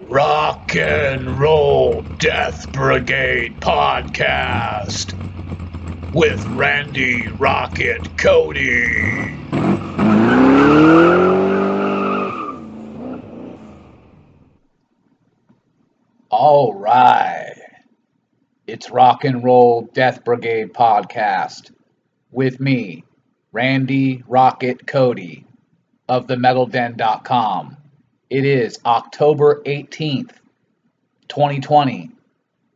Rock and Roll Death Brigade podcast with Randy Rocket Cody. All right. It's Rock and Roll Death Brigade podcast with me, Randy Rocket Cody of themetalden.com. It is October 18th, 2020,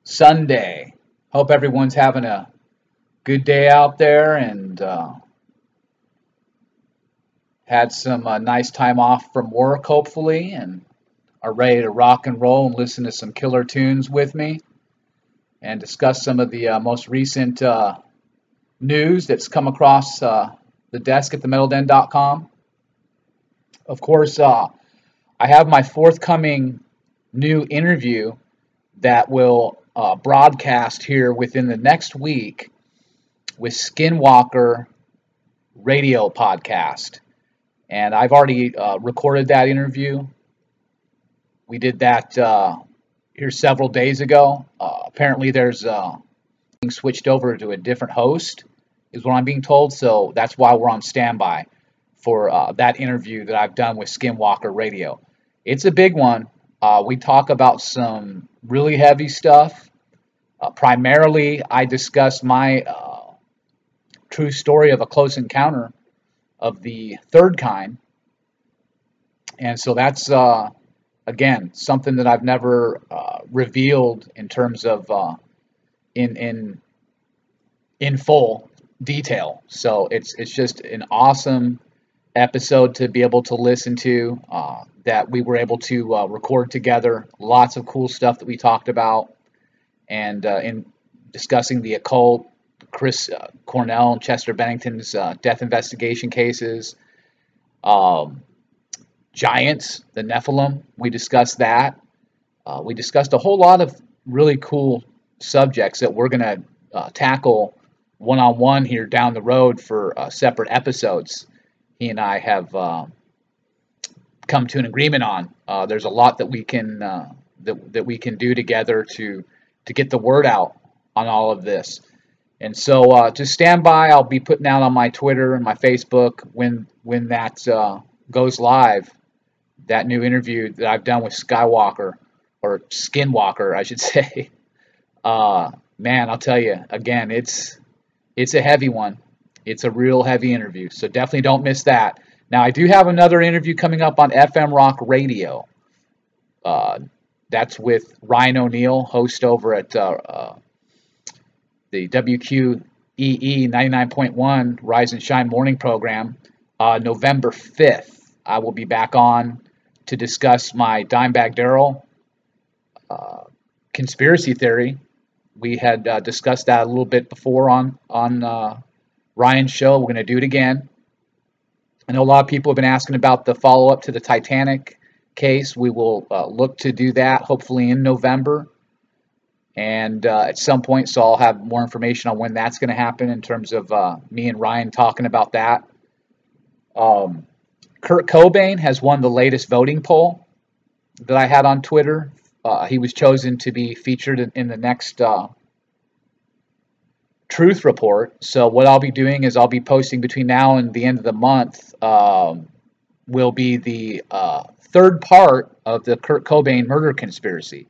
Sunday. Hope everyone's having a good day out there and uh, had some uh, nice time off from work, hopefully, and are ready to rock and roll and listen to some killer tunes with me and discuss some of the uh, most recent uh, news that's come across uh, the desk at themetalden.com. Of course, uh, I have my forthcoming new interview that will uh, broadcast here within the next week with Skinwalker Radio Podcast. And I've already uh, recorded that interview. We did that uh, here several days ago. Uh, apparently, there's uh, being switched over to a different host, is what I'm being told. So that's why we're on standby for uh, that interview that I've done with Skinwalker Radio. It's a big one. Uh, we talk about some really heavy stuff. Uh, primarily, I discuss my uh, true story of a close encounter of the third kind. And so that's, uh, again, something that I've never uh, revealed in terms of in, in, in full detail. So it's, it's just an awesome episode to be able to listen to uh, that we were able to uh, record together. Lots of cool stuff that we talked about, and uh, in discussing the occult, Chris uh, Cornell and Chester Bennington's uh, death investigation cases, um, giants, the Nephilim. We discussed that. Uh, we discussed a whole lot of really cool subjects that we're going to tackle one on one here down the road for separate episodes he and I have uh, come to an agreement on. Uh, there's a lot that we can uh, that, that we can do together to to get the word out on all of this. And so uh, just stand by. I'll be putting out on my Twitter and my Facebook when when that uh, goes live. That new interview that I've done with Skywalker or Skinwalker, I should say. Uh, man, I'll tell you again, it's it's a heavy one. It's a real heavy interview, so definitely don't miss that. Now, I do have another interview coming up on FM Rock Radio. Uh, that's with Ryan O'Neill, host over at uh, uh, the WQEE 99.1 Rise and Shine morning program. Uh, November 5th, I will be back on to discuss my Dimebag Darrell uh, conspiracy theory. We had uh, discussed that a little bit before on on Ryan's show. We're going to do it again. I know a lot of people have been asking about the follow up to the Titanic case. We will uh, look to do that hopefully in November. And uh, at some point, so I'll have more information on when that's going to happen in terms of uh, me and Ryan talking about that. Um, Kurt Cobain has won the latest voting poll that I had on Twitter. Uh, he was chosen to be featured in, in the next uh, truth report. So what I'll be doing is I'll be posting between now and the end of the month um, will be the uh, third part of the Kurt Cobain murder conspiracy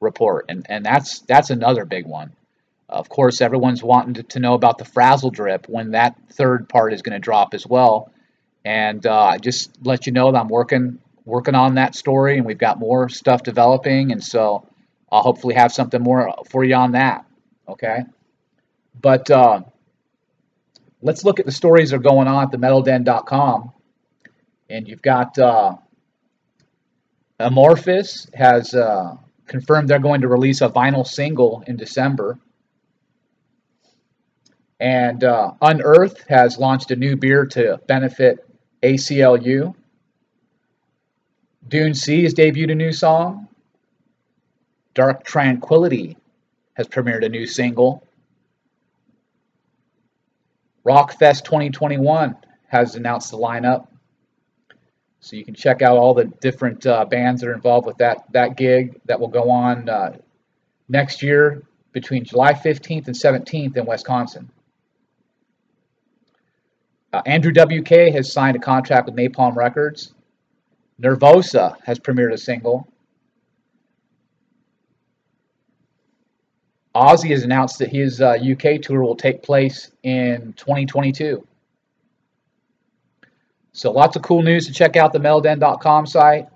report, and and that's that's another big one. Of course, everyone's wanting to, to know about the frazzle drip when that third part is going to drop as well. And uh, just let you know that I'm working working on that story, and we've got more stuff developing, and so I'll hopefully have something more for you on that. Okay. But uh, let's look at the stories that are going on at the metalden.com. And you've got uh, Amorphis has uh, confirmed they're going to release a vinyl single in December. And uh, Unearth has launched a new beer to benefit ACLU. Dune Sea has debuted a new song. Dark Tranquillity has premiered a new single. Rockfest 2021 has announced the lineup. So you can check out all the different uh, bands that are involved with that that gig that will go on uh, next year between July 15th and 17th in Wisconsin. Uh, Andrew WK has signed a contract with Napalm Records. Nervosa has premiered a single. Ozzy has announced that his uh, UK tour will take place in 2022. So lots of cool news to check out the metalden.com site.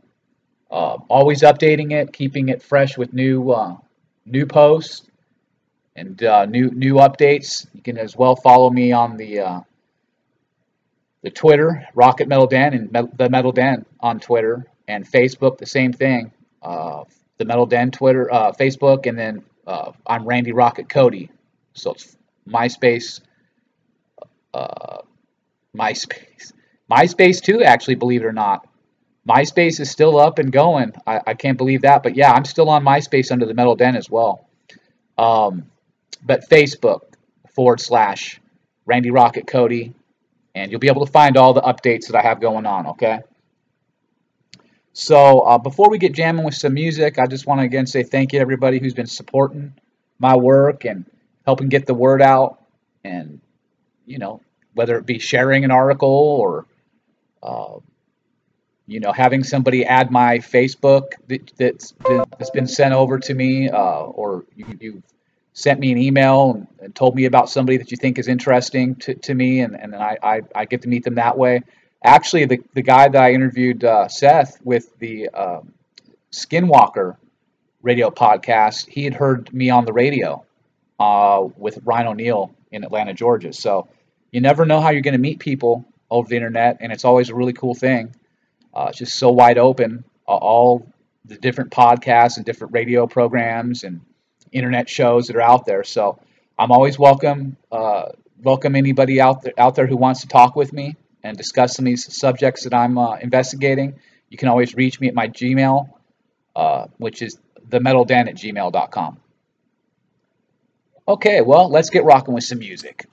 Uh, always updating it, keeping it fresh with new uh, new posts and uh, new new updates. You can as well follow me on the uh, the Twitter, Rocket Metal Den, and the Metal Den on Twitter, and Facebook, the same thing. Uh, the Metal Den Twitter, Facebook, and then uh, I'm Randy Rocket Cody. So it's MySpace, uh, MySpace, MySpace too. Actually, believe it or not, MySpace is still up and going. I, I can't believe that, but yeah, I'm still on MySpace under the Metal Den as well. Um, but Facebook forward slash Randy Rocket Cody, and you'll be able to find all the updates that I have going on, okay? So uh, before we get jamming with some music, I just want to again say thank you to everybody who's been supporting my work and helping get the word out, and you know whether it be sharing an article or uh, you know having somebody add my Facebook that, that's been, that's been sent over to me, uh, or you, you sent me an email and, and, told me about somebody that you think is interesting to, to me, and, and I, I, I get to meet them that way. Actually, the, the guy that I interviewed, uh, Seth, with the um, Skinwalker radio podcast, he had heard me on the radio uh, with Ryan O'Neill in Atlanta, Georgia. So you never know how you're going to meet people over the internet, and it's always a really cool thing. Uh, it's just so wide open. all the different podcasts and different radio programs and internet shows that are out there. So I'm always welcome. Uh, welcome anybody out there out there who wants to talk with me and discuss some of these subjects that I'm uh, investigating. You can always reach me at my Gmail, uh, which is themetalden at gmail.com. Okay, well, let's get rocking with some music.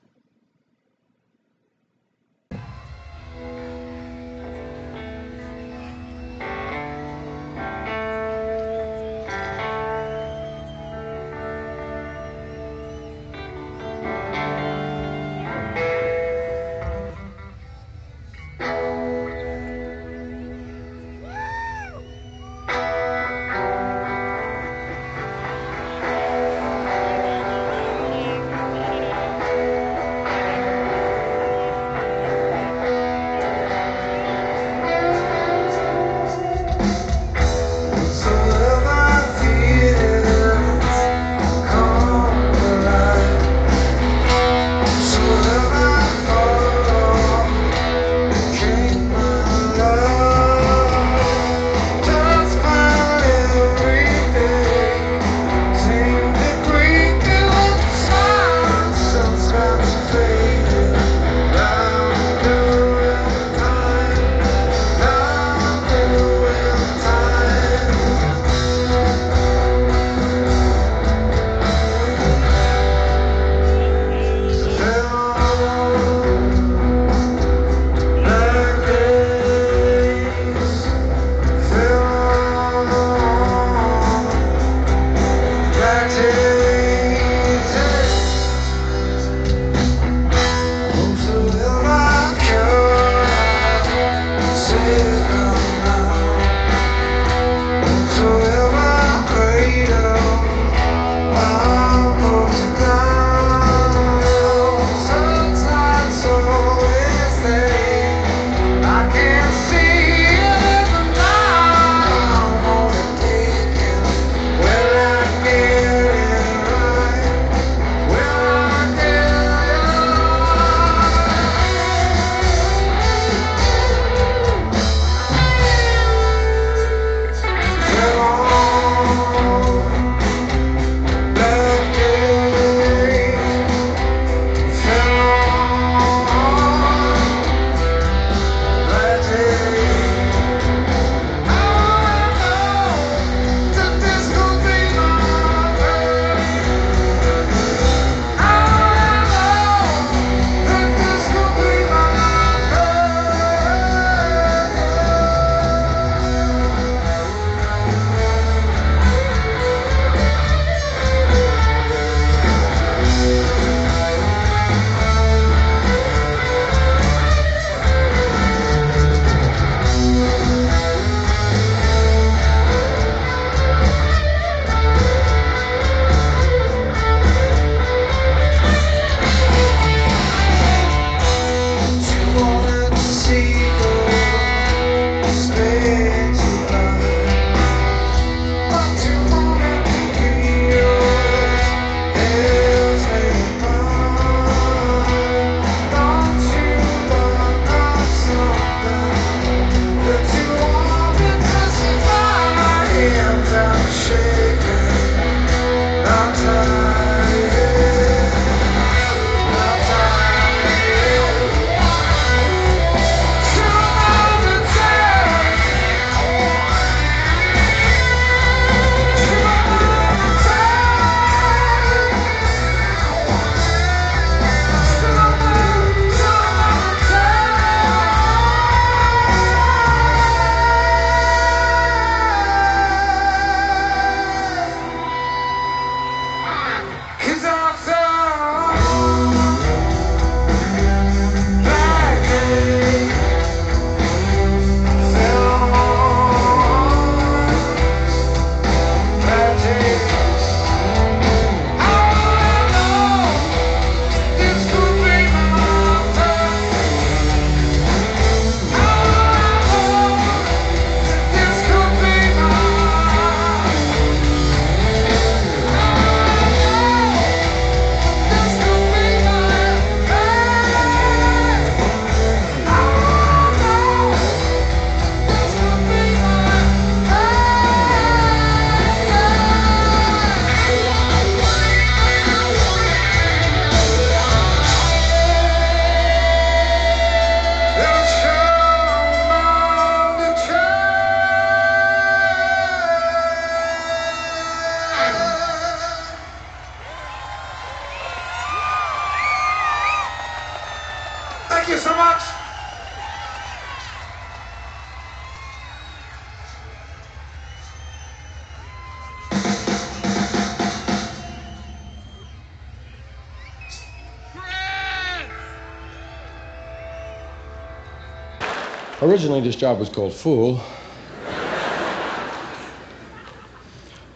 Originally, this job was called Fool.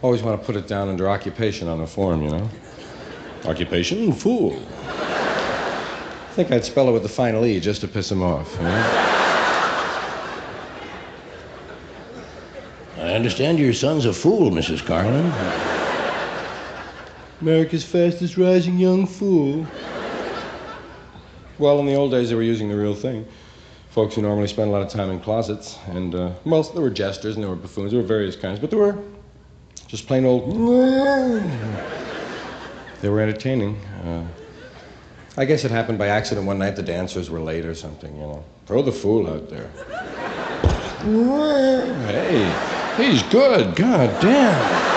Always want to put it down under occupation on the form, you know? Occupation? Fool. I think I'd spell it with the final E just to piss him off, you know? I understand your son's a fool, Mrs. Carlin. America's fastest rising young fool. Well, in the old days, they were using the real thing. Folks who normally spend a lot of time in closets, and, uh, well, there were jesters and there were buffoons, there were various kinds, but there were just plain old. They were entertaining. Uh, I guess it happened by accident one night. The dancers were late or something, you know. Throw the fool out there. hey, he's good. God damn.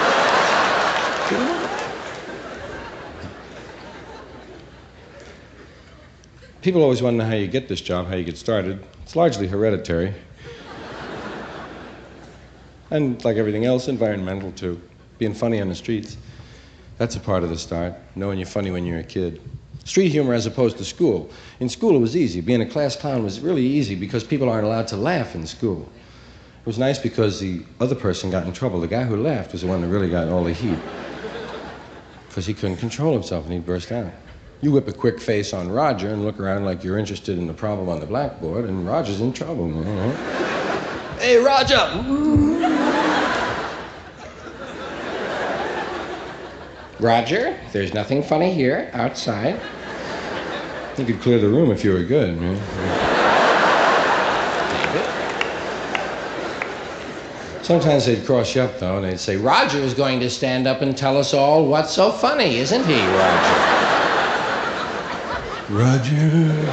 People always know how you get this job, how you get started. It's largely hereditary. and like everything else, environmental too. Being funny on the streets. That's a part of the start, knowing you're funny when you're a kid. Street humor as opposed to school. In school, it was easy. Being a class clown was really easy because people aren't allowed to laugh in school. It was nice because the other person got in trouble. The guy who laughed was the one that really got all the heat because he couldn't control himself and he'd burst out. You whip a quick face on Roger and look around like you're interested in the problem on the blackboard, and Roger's in trouble. You know? hey, Roger! Roger, there's nothing funny here. Outside. You could clear the room if you were good. Man. Sometimes they'd cross you up, though, and they'd say, Roger is going to stand up and tell us all what's so funny, isn't he, Roger? Roger.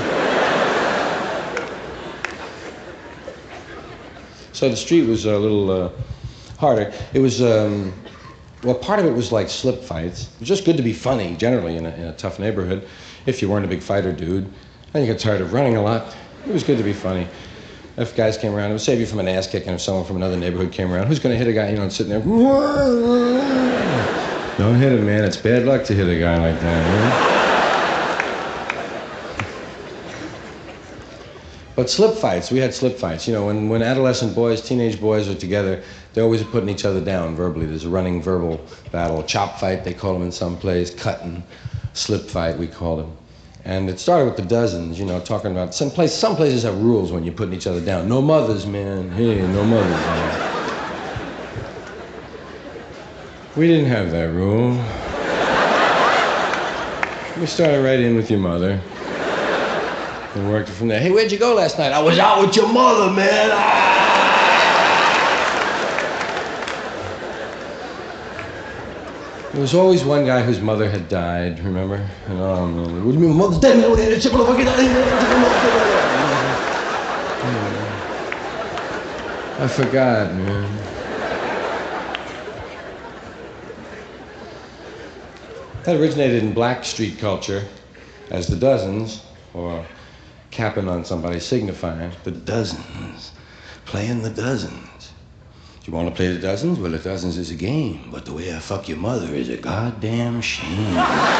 So the street was a little uh, harder. It was, um, well, part of it was like slip fights. It was just good to be funny generally in a, in a tough neighborhood if you weren't a big fighter dude. And you got tired of running a lot. It was good to be funny. If guys came around, it would save you from an ass kicking and if someone from another neighborhood came around. Who's going to hit a guy, you know, sitting there? Don't hit him, man. It's bad luck to hit a guy like that. You But slip fights, we had slip fights. You know, when, when adolescent boys, teenage boys are together, they're always putting each other down verbally. There's a running verbal battle. Chop fight, they call them in some place. Cutting. Slip fight, we call them. And it started with the dozens, you know, talking about some place. Some places have rules when you're putting each other down. No mothers, man. Hey, no mothers. Man. We didn't have that rule. We started right in with your mother. And worked it from there. Hey, where'd you go last night? I was out with your mother, man. Ah! There was always one guy whose mother had died, remember? And, oh, man. What do you mean, mother's dead? I forgot, man. That originated in black street culture as the dozens, or capping on somebody, signifying the dozens, playing the dozens. Do you want to play the dozens? Well, the dozens is a game, but the way I fuck your mother is a goddamn shame.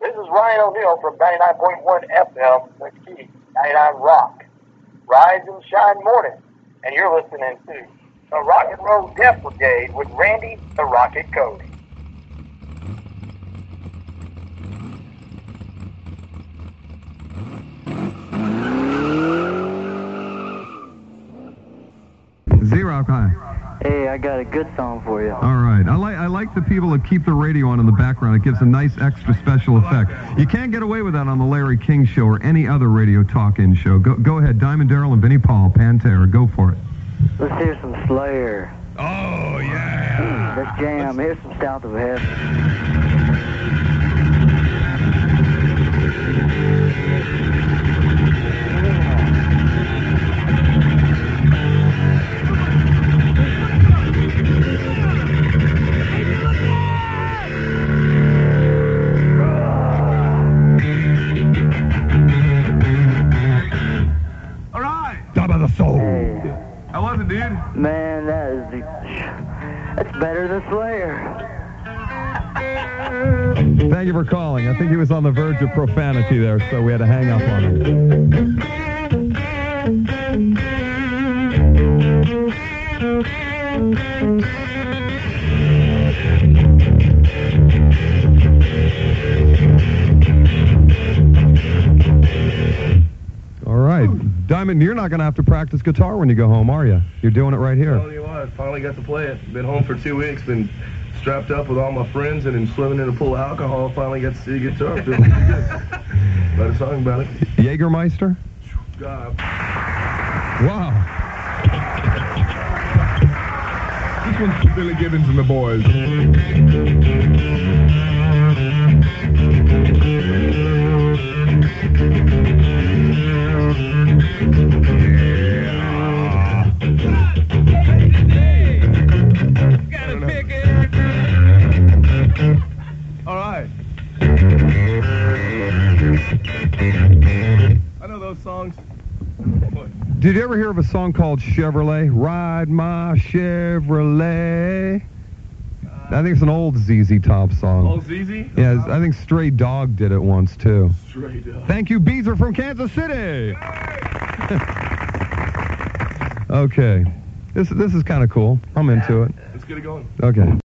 This is Ryan O'Neill from 99.1 FM, key, 99 Rock. Rise and shine morning, and you're listening to the Rock and Roll Death Brigade with Randy the Rocket Cody. Xerox, hi. Hey, I got a good song for you. All right. I like I like the people that keep the radio on in the background. It gives a nice extra special effect. You can't get away with that on the Larry King Show or any other radio talk-in show. Go go ahead, Diamond Darrell and Vinnie Paul, Pantera, go for it. Let's hear some Slayer. Oh yeah. Hmm, Let's jam. Here's some South of Heaven. Top of. How was it, dude? Man, that is the, that's better than Slayer. Thank you for calling. I think he was on the verge of profanity there, so we had to hang up on him. Diamond, you're not going to have to practice guitar when you go home, are you? You're doing it right here. Tell you what, I finally got to play it. Been home for two weeks, been strapped up with all my friends and then swimming in a pool of alcohol. Finally got to see a guitar. Feeling pretty good. Write a song about it. Jägermeister? God. Wow. This one's for Billy Gibbons and the boys. Did you ever hear of a song called Chevrolet? Ride my Chevrolet. I think it's an old ZZ Top song. Old ZZ? Yeah, I think Stray Dog did it once too. Straight up. Thank you, Beezer from Kansas City. okay, this this is kind of cool. I'm into it. Let's get it going. Okay.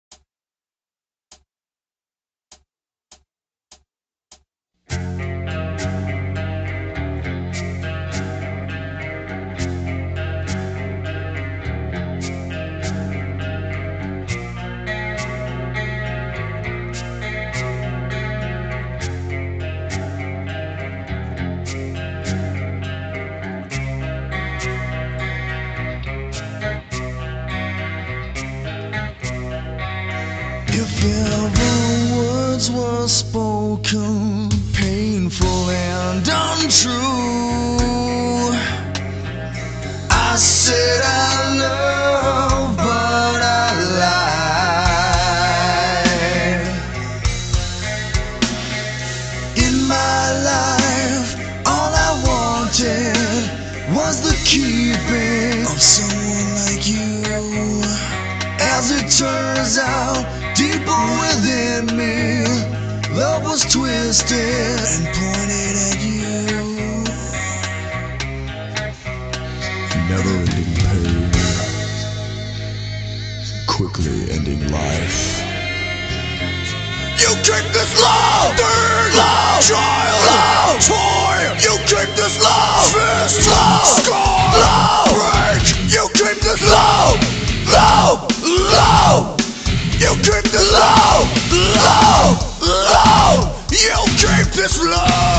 Keep this love, love, love. You keep this love.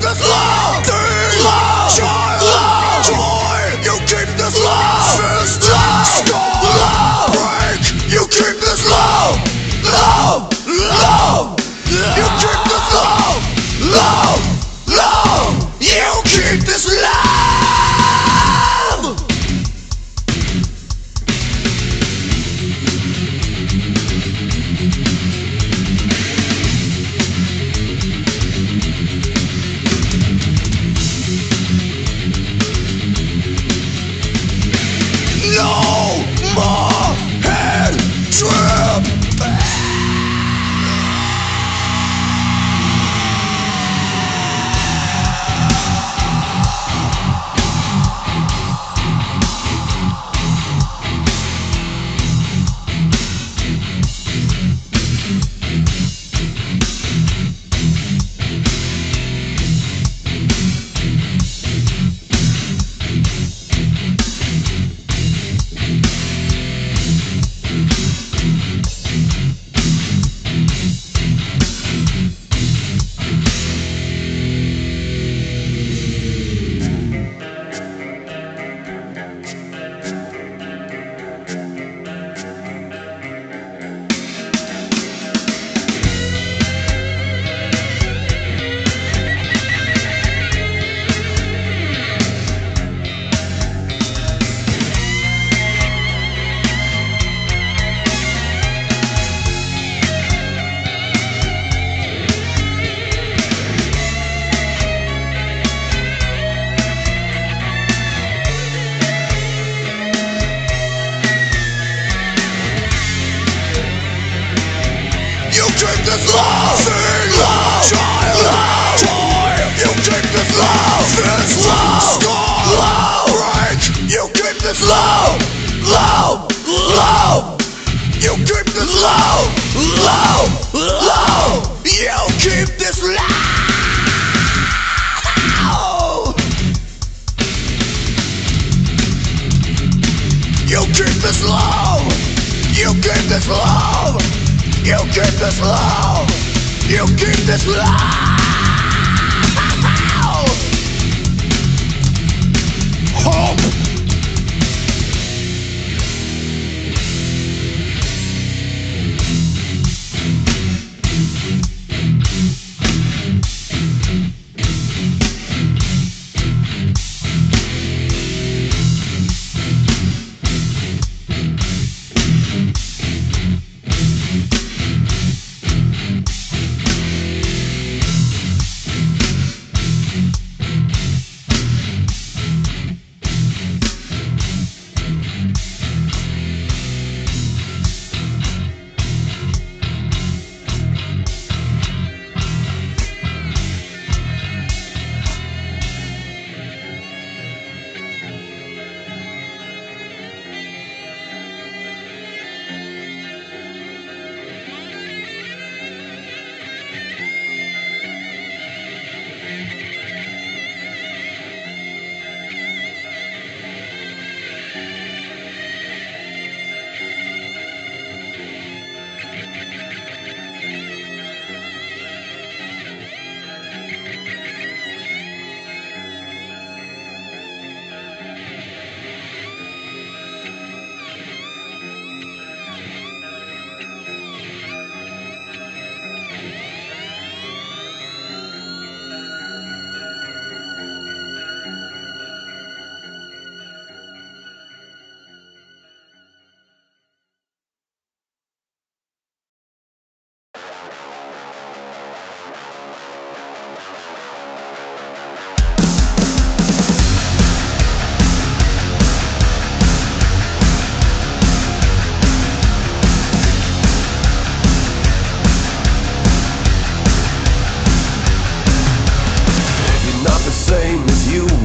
You keep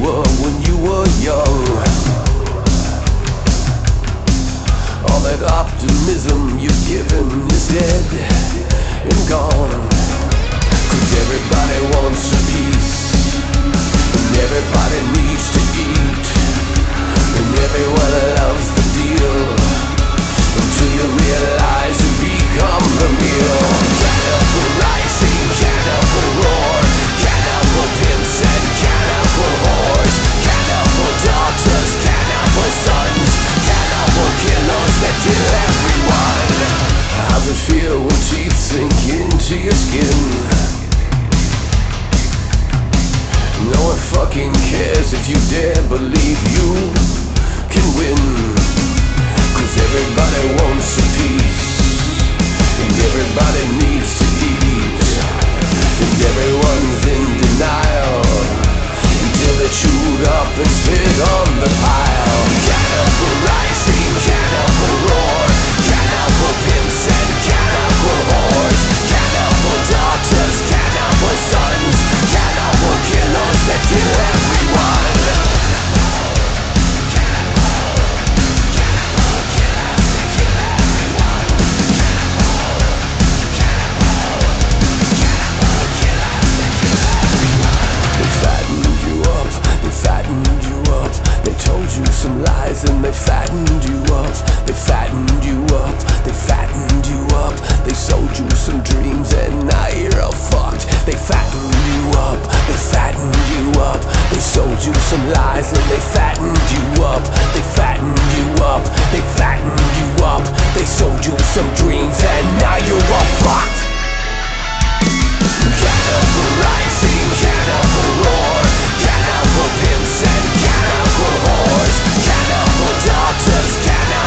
were when you were young. All that optimism you've given is dead and gone. Cause everybody wants a piece, and everybody needs to eat, and everyone loves the deal. Until you realize you become the meal. Cannibal rising, cannibal roar, cannibal pimps and cannibal cannibal sons, cannibal killers that kill everyone. How's it feel when teeth sink into your skin? No one fucking cares if you dare believe you can win. Cause everybody wants a piece And everybody needs to eat And everyone's in denial Until they're chewed up and spit on the pile. Cannibal rising, cannibal roar Cannibal pimps and cannibal whores. Cannibal daughters, cannibal sons. Cannibal killers that kill everyone fattened you up. They fattened you up, they fattened you up. They sold you some dreams and now you're all fucked. They fattened you up, they fattened you up. They sold you some lies and they fattened you up. They fattened you up, they fattened you up. They sold you some dreams and now you're all fucked. Cannibal rising,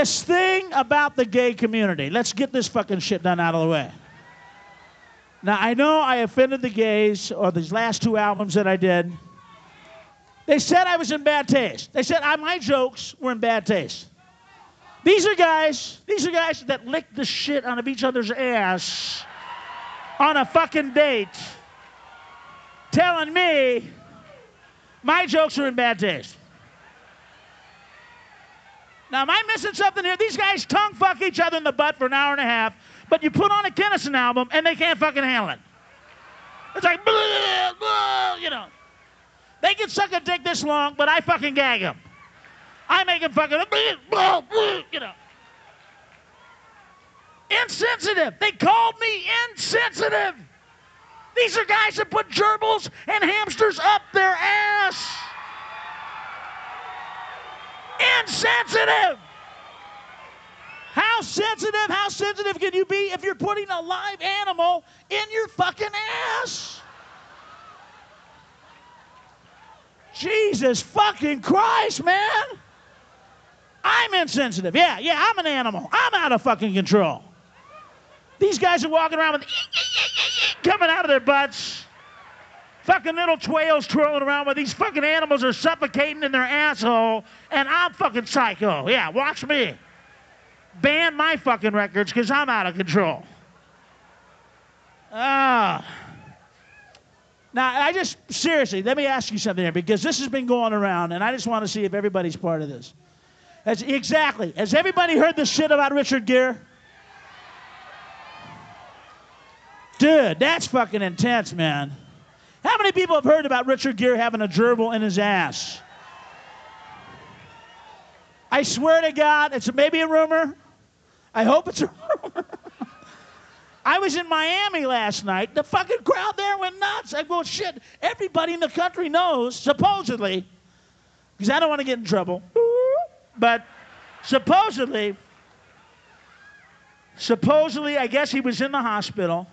this thing about the gay community. Let's get this fucking shit done out of the way. Now I know I offended the gays or these last two albums that I did. They said I was in bad taste. They said I, my jokes were in bad taste. These are guys, these are guys that lick the shit out of each other's ass on a fucking date, telling me my jokes are in bad taste. Now, am I missing something here? These guys tongue fuck each other in the butt for an hour and a half, but you put on a Kinison album and they can't fucking handle it. It's like, you know. They can suck a dick this long, but I fucking gag them. I make them fucking, blah, you know. Insensitive. They called me insensitive. These are guys that put gerbils and hamsters up their ass. Insensitive. How sensitive, how sensitive can you be if you're putting a live animal in your fucking ass? Jesus fucking Christ, man. I'm insensitive. Yeah, yeah, I'm an animal. I'm out of fucking control. These guys are walking around with coming out of their butts. Fucking little twirls twirling around where these fucking animals are suffocating in their asshole, and I'm fucking psycho. Yeah, watch me. Ban my fucking records because I'm out of control. Ah. Now, I just, seriously, let me ask you something here because this has been going around, and I just want to see if everybody's part of this. Has, exactly. Has everybody heard the shit about Richard Gere? Dude, that's fucking intense, man. How many people have heard about Richard Gere having a gerbil in his ass? I swear to God, it's maybe a rumor. I hope it's a rumor. I was in Miami last night. The fucking crowd there went nuts. I go, shit, everybody in the country knows, supposedly, because I don't want to get in trouble, but supposedly, supposedly, I guess he was in the hospital.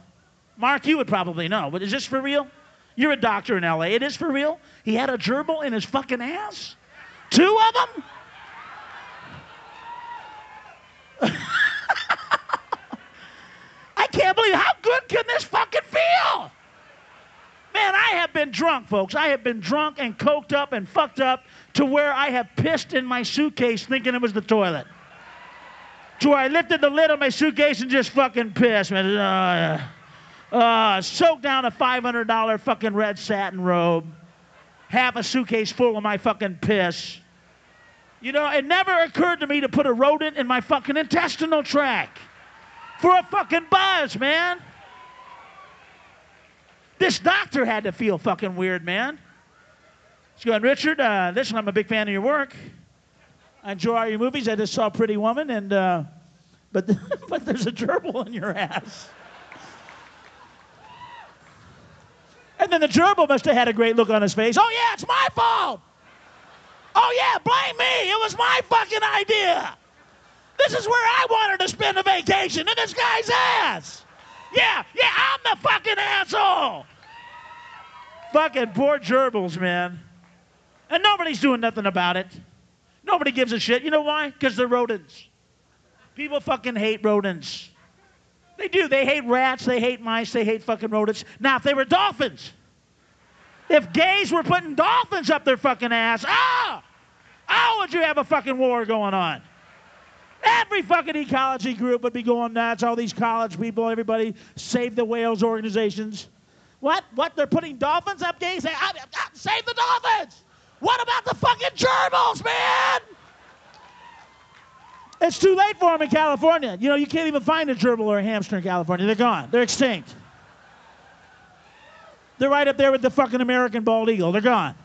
Mark, you would probably know, but is this for real? You're a doctor in LA. It is for real? He had a gerbil in his fucking ass? Two of them? I can't believe how good can this fucking feel? Man, I have been drunk, folks. I have been drunk and coked up and fucked up to where I have pissed in my suitcase thinking it was the toilet. To where I lifted the lid of my suitcase and just fucking pissed, man. Uh, Uh, soaked down a $500 fucking red satin robe. Half a suitcase full of my fucking piss. You know, it never occurred to me to put a rodent in my fucking intestinal tract for a fucking buzz, man. This doctor had to feel fucking weird, man. He's going, Richard, uh, listen, I'm a big fan of your work. I enjoy all your movies. I just saw Pretty Woman, and uh, but but there's a gerbil in your ass. And then the gerbil must have had a great look on his face. Oh yeah, it's my fault. Oh yeah, blame me. It was my fucking idea. This is where I wanted to spend a vacation in this guy's ass. Yeah, yeah, I'm the fucking asshole. Fucking poor gerbils, man. And nobody's doing nothing about it. Nobody gives a shit. You know why? Because they're rodents. People fucking hate rodents. They do. They hate rats. They hate mice. They hate fucking rodents. Now, if they were dolphins, if gays were putting dolphins up their fucking ass, ah, how would you have a fucking war going on? Every fucking ecology group would be going nuts. All these college people, everybody, save the whales organizations. What? What? They're putting dolphins up, gays? I, I, ah, ah, save the dolphins! What about the fucking gerbils, man? It's too late for them in California. You know, you can't even find a gerbil or a hamster in California. They're gone. They're extinct. They're right up there with the fucking American bald eagle. They're gone.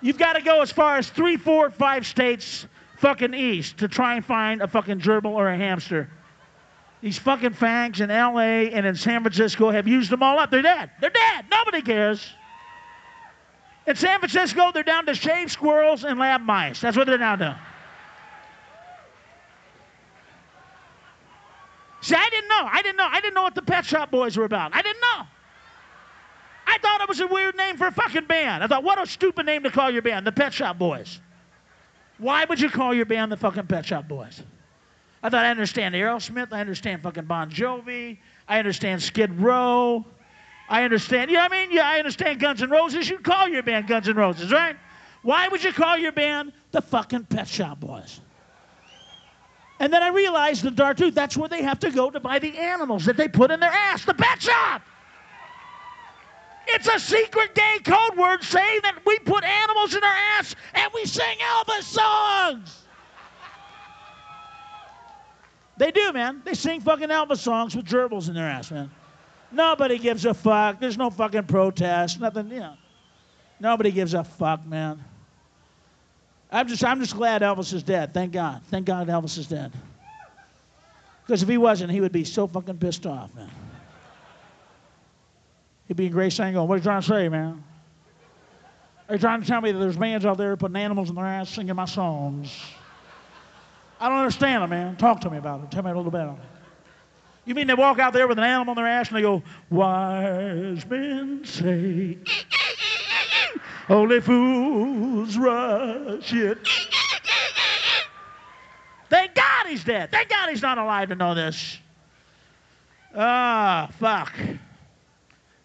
You've got to go as far as three, four, five states fucking east to try and find a fucking gerbil or a hamster. These fucking fangs in LA and in San Francisco have used them all up. They're dead. They're dead. Nobody cares. In San Francisco, they're down to shaved squirrels and lab mice. That's what they're down to. See, I didn't know. I didn't know. I didn't know what the Pet Shop Boys were about. I didn't know. I thought it was a weird name for a fucking band. I thought, what a stupid name to call your band, the Pet Shop Boys. Why would you call your band the fucking Pet Shop Boys? I thought I understand Aerosmith. I understand fucking Bon Jovi. I understand Skid Row. I understand, you know what I mean? Yeah, I understand Guns N' Roses. You'd call your band Guns N' Roses, right? Why would you call your band the fucking Pet Shop Boys? And then I realized the dark truth. That's where they have to go to buy the animals that they put in their ass. The pet shop. It's a secret gay code word saying that we put animals in our ass and we sing Elvis songs. They do, man. They sing fucking Elvis songs with gerbils in their ass, man. Nobody gives a fuck. There's no fucking protest. Nothing, you know. Nobody gives a fuck, man. I'm just, I'm just glad Elvis is dead. Thank God. Thank God Elvis is dead. Because if he wasn't, he would be so fucking pissed off, man. He'd be in Grace saying, going, What are you trying to say, man? Are you trying to tell me that there's bands out there putting animals in their ass singing my songs? I don't understand it, man. Talk to me about it. Tell me a little bit about it. You mean they walk out there with an animal in their ass and they go, Wise men say, only fools rush it. Thank God he's dead. Thank God he's not alive to know this. Ah, fuck.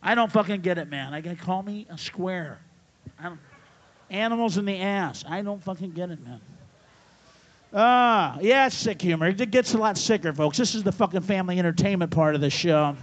I don't fucking get it, man. I can call me a square. animals in the ass. I don't fucking get it, man. Ah, yeah, yeah, sick humor. It gets a lot sicker, folks. This is the fucking family entertainment part of the show.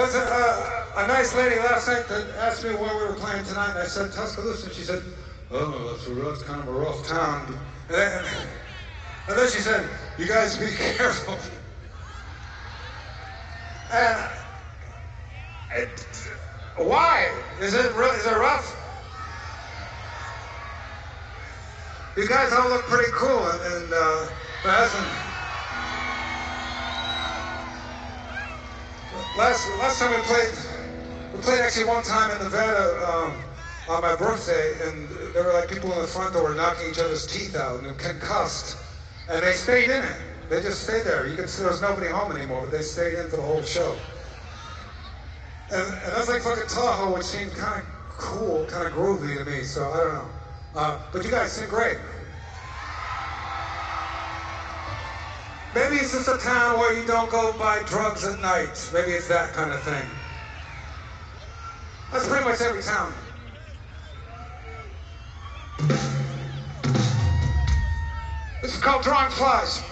Uh, a nice lady last night that asked me where we were playing tonight, and I said Tuscaloosa. and She said, "Oh, that's, a, that's kind of a rough town." And then, and then she said, "You guys be careful." And it, why? Is it? Is it rough? You guys all look pretty cool, and, and uh, but hasn't. Last last time we played, we played actually one time in Nevada um, on my birthday, and there were like people in the front that were knocking each other's teeth out and concussed, and they stayed in it. They just stayed there. You could see there was nobody home anymore, but they stayed in for the whole show. And, and that's like fucking Tahoe, which seemed kind of cool, kind of groovy to me. So I don't know. Uh, but you guys sing great. Maybe it's just a town where you don't go buy drugs at night. Maybe it's that kind of thing. That's pretty much every town. This is called Drawing Flies.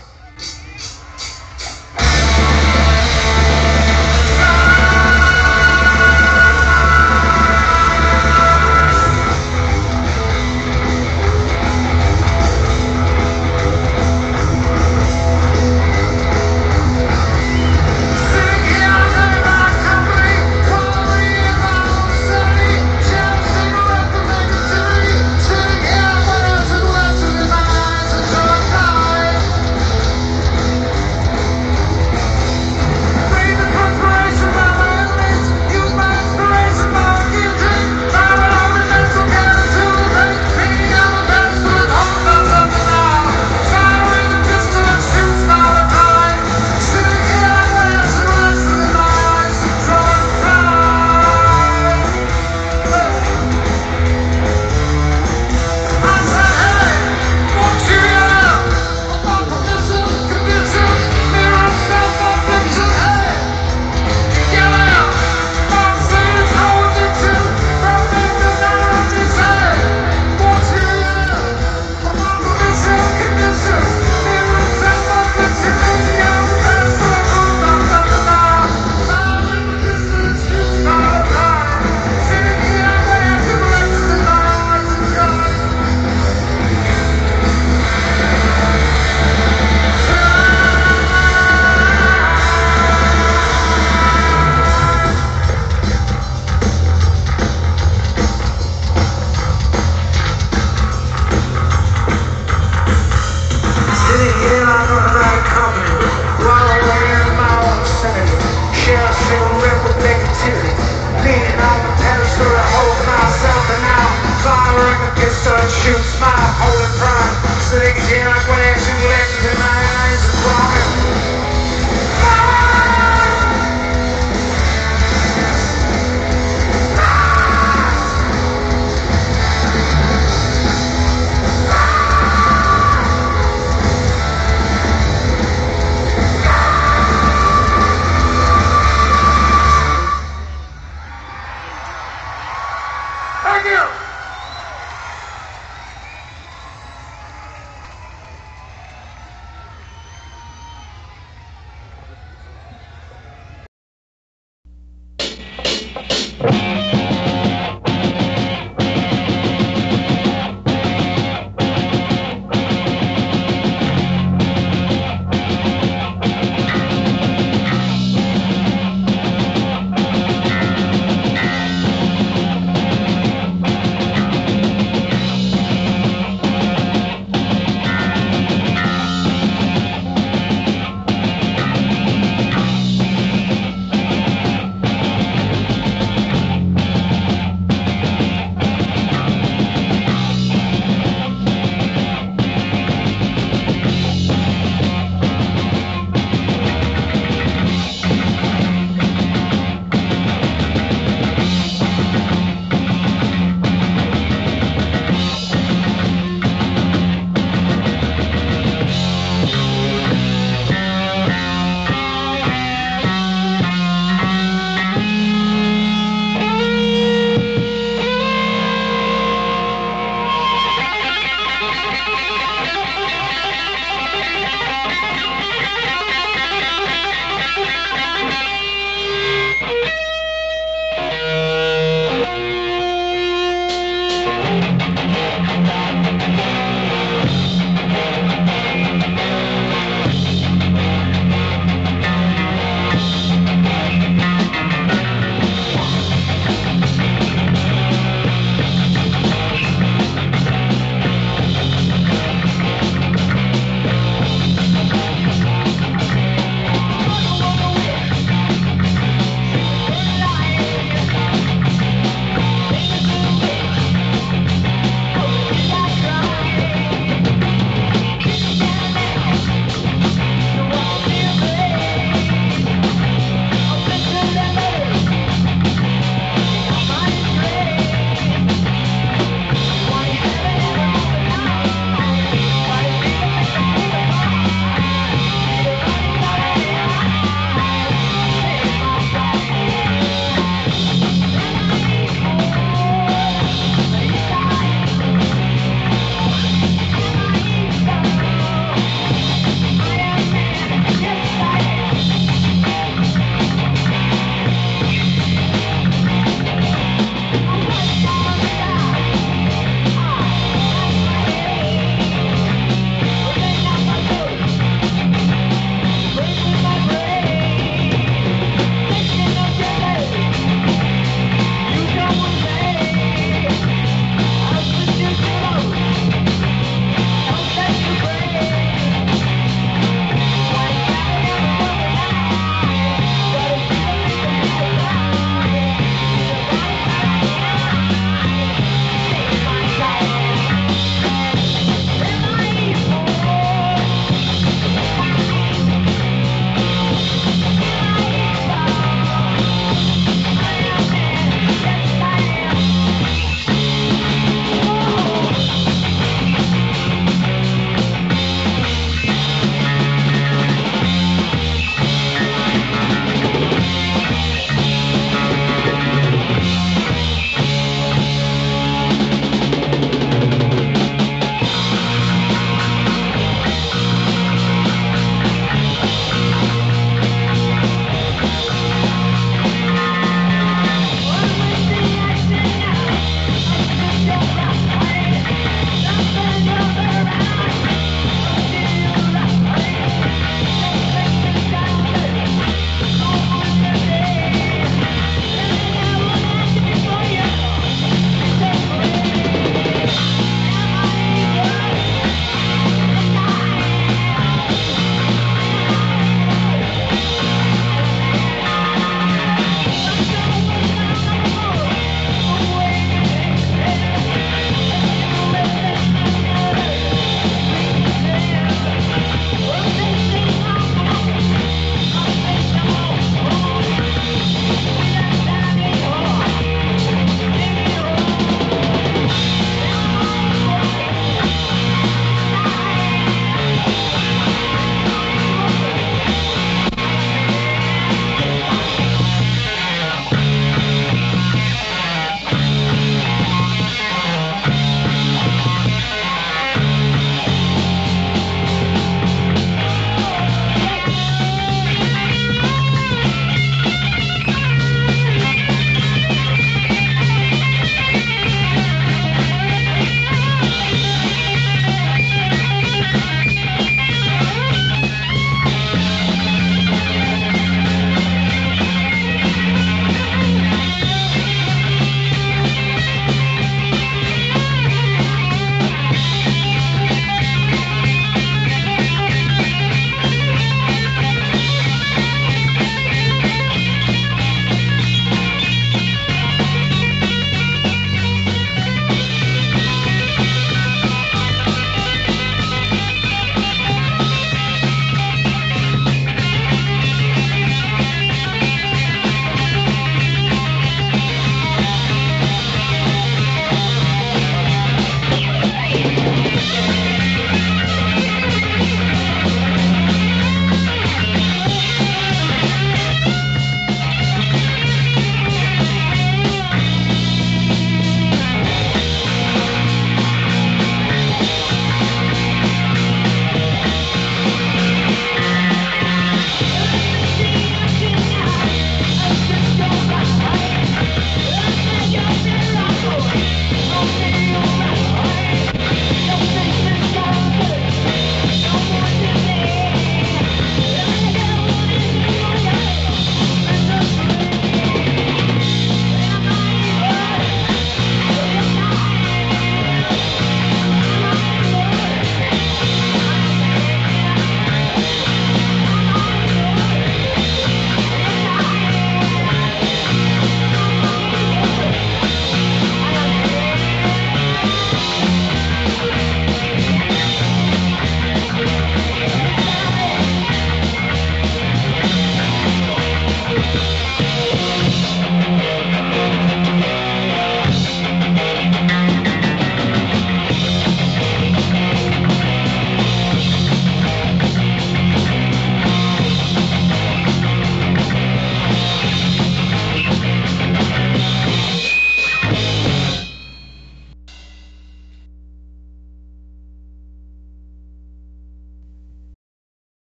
Thank